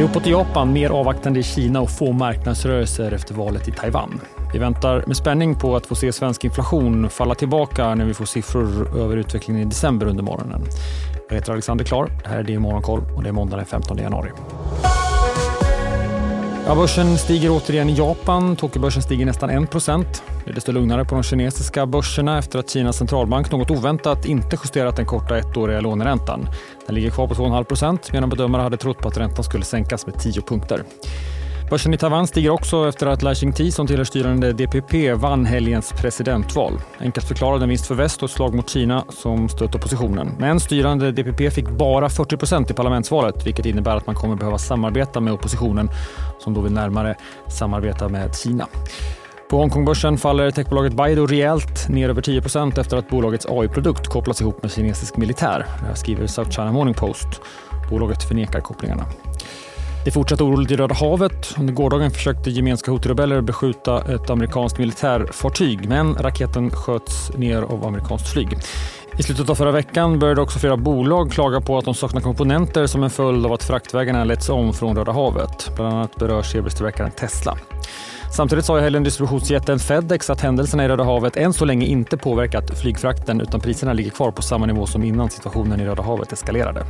Det är uppåt i Japan, mer avvaktande i Kina och få marknadsrörelser efter valet i Taiwan. Vi väntar med spänning på att få se svensk inflation falla tillbaka när vi får siffror över utvecklingen i december under morgonen. Jag heter Alexander Klar. Det här är Din Morgonkoll och det är måndag den 15 januari. Ja, börsen stiger återigen i Japan. Tokyobörsen stiger nästan 1 det är desto lugnare på de kinesiska börserna efter att Kinas centralbank något oväntat inte justerat den korta ettåriga låneräntan. Den ligger kvar på 2,5% medan bedömare hade trott på att räntan skulle sänkas med 10 punkter. Börsen i Taiwan stiger också efter att Lai Ching-Ti, som tillhör styrande DPP vann helgens presidentval. Enkelt förklarad en vinst för väst och ett slag mot Kina som stött oppositionen. Men styrande DPP fick bara 40 procent i parlamentsvalet vilket innebär att man kommer behöva samarbeta med oppositionen som då vill närmare samarbeta med Kina. På Hongkongbörsen faller techbolaget Baidu rejält, ner över 10% efter att bolagets AI-produkt kopplats ihop med kinesisk militär. Det här skriver South China Morning Post. Bolaget förnekar kopplingarna. Det är fortsatt oroligt i Röda havet. Under gårdagen försökte gemenska hotrebeller beskjuta ett amerikanskt militärfartyg men raketen sköts ner av amerikanskt flyg. I slutet av förra veckan började också flera bolag klaga på att de saknar komponenter som en följd av att fraktvägarna letts om från Röda havet. Bland annat berörs elbilstillverkaren Tesla. Samtidigt sa i helgen distributionsjätten Fedex att händelserna i Röda havet än så länge inte påverkat flygfrakten utan priserna ligger kvar på samma nivå som innan situationen i Röda havet eskalerade.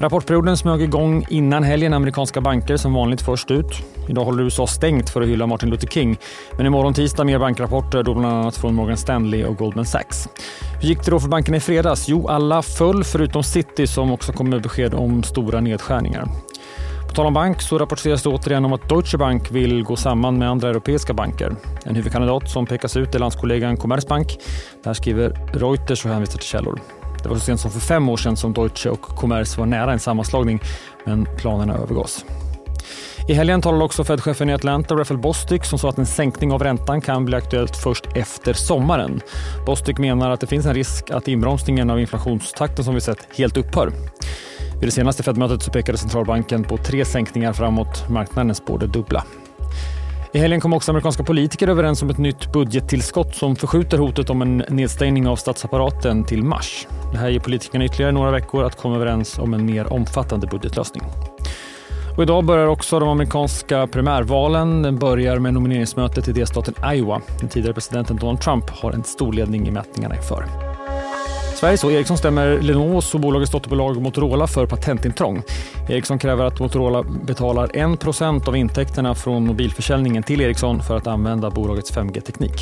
Rapportperioden smög igång innan helgen. Amerikanska banker som vanligt först ut. Idag håller USA stängt för att hylla Martin Luther King. Men imorgon tisdag mer bankrapporter, då bland annat från Morgan Stanley och Goldman Sachs. Hur gick det då för bankerna i fredags? Jo, alla föll förutom City som också kom med besked om stora nedskärningar. På tal om bank så rapporteras det återigen om att Deutsche Bank vill gå samman med andra europeiska banker. En huvudkandidat som pekas ut är landskollegan Commerzbank. Det här skriver Reuters och hänvisar till källor. Det var så sent som för fem år sedan som Deutsche och Commerz var nära en sammanslagning, men planerna övergås. I helgen talade också Fed-chefen i Atlanta, Raphael Bostic, som sa att en sänkning av räntan kan bli aktuellt först efter sommaren. Bostic menar att det finns en risk att inbromsningen av inflationstakten som vi sett helt upphör. Vid det senaste Fed-mötet så pekade centralbanken på tre sänkningar framåt. Marknaden spår det dubbla. I helgen kom också amerikanska politiker överens om ett nytt budgettillskott som förskjuter hotet om en nedstängning av statsapparaten till mars. Det här ger politikerna ytterligare några veckor att komma överens om en mer omfattande budgetlösning. Och idag börjar också de amerikanska primärvalen. Den börjar med nomineringsmötet i delstaten Iowa. Den tidigare presidenten Donald Trump har en stor ledning i mätningarna inför. Sveriges och Ericsson stämmer Lenovo och bolagets dotterbolag Motorola för patentintrång. Ericsson kräver att Motorola betalar 1 av intäkterna från mobilförsäljningen till Ericsson för att använda bolagets 5G-teknik.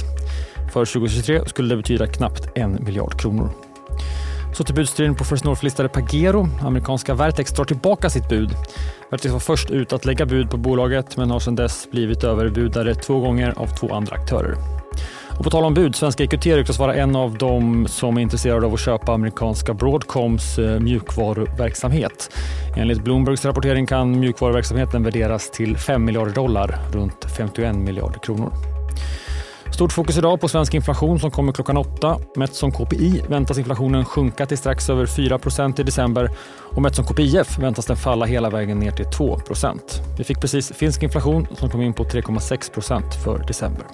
För 2023 skulle det betyda knappt en miljard kronor. Så till budstriden på First North-listade Pagero. Amerikanska Vertex drar tillbaka sitt bud. Vertex var först ut att lägga bud på bolaget men har sedan dess blivit överbudare två gånger av två andra aktörer. Och på tal om bud, svenska EQT ryktas vara en av de som är intresserade av att köpa amerikanska Broadcoms eh, mjukvaruverksamhet. Enligt Bloombergs rapportering kan mjukvaruverksamheten värderas till 5 miljarder dollar, runt 51 miljarder kronor. Stort fokus idag på svensk inflation som kommer klockan åtta. Mätt som KPI väntas inflationen sjunka till strax över 4% i december och mätt som KPIF väntas den falla hela vägen ner till 2% Vi fick precis finsk inflation som kom in på 3,6% för december.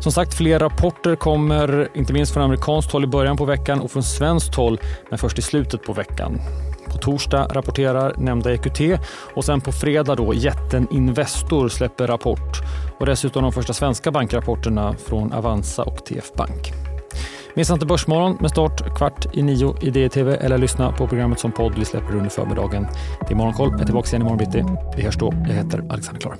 Som sagt, fler rapporter kommer, inte minst från amerikanskt håll i början på veckan och från svenskt håll, men först i slutet på veckan. På torsdag rapporterar nämnda EQT och sen på fredag då jätten Investor släpper rapport och dessutom de första svenska bankrapporterna från Avanza och TF Bank. Missa inte Börsmorgon med start kvart i nio i DTV eller lyssna på programmet som podd vi släpper under förmiddagen. Det är Morgonkoll. Jag är tillbaka igen imorgon bitti. Vi hörs då. Jag heter Alexander Klar.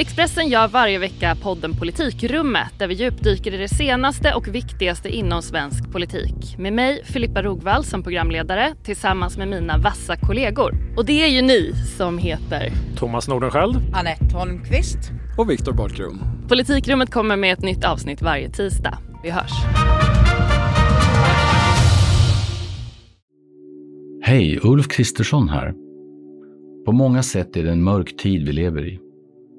Expressen gör varje vecka podden Politikrummet där vi djupdyker i det senaste och viktigaste inom svensk politik. Med mig, Filippa Rogvall, som programledare tillsammans med mina vassa kollegor. Och det är ju ni som heter Thomas Nordenskjöld, Anette Holmqvist och Viktor Bartkron. Politikrummet kommer med ett nytt avsnitt varje tisdag. Vi hörs. Hej, Ulf Kristersson här. På många sätt är det en mörk tid vi lever i.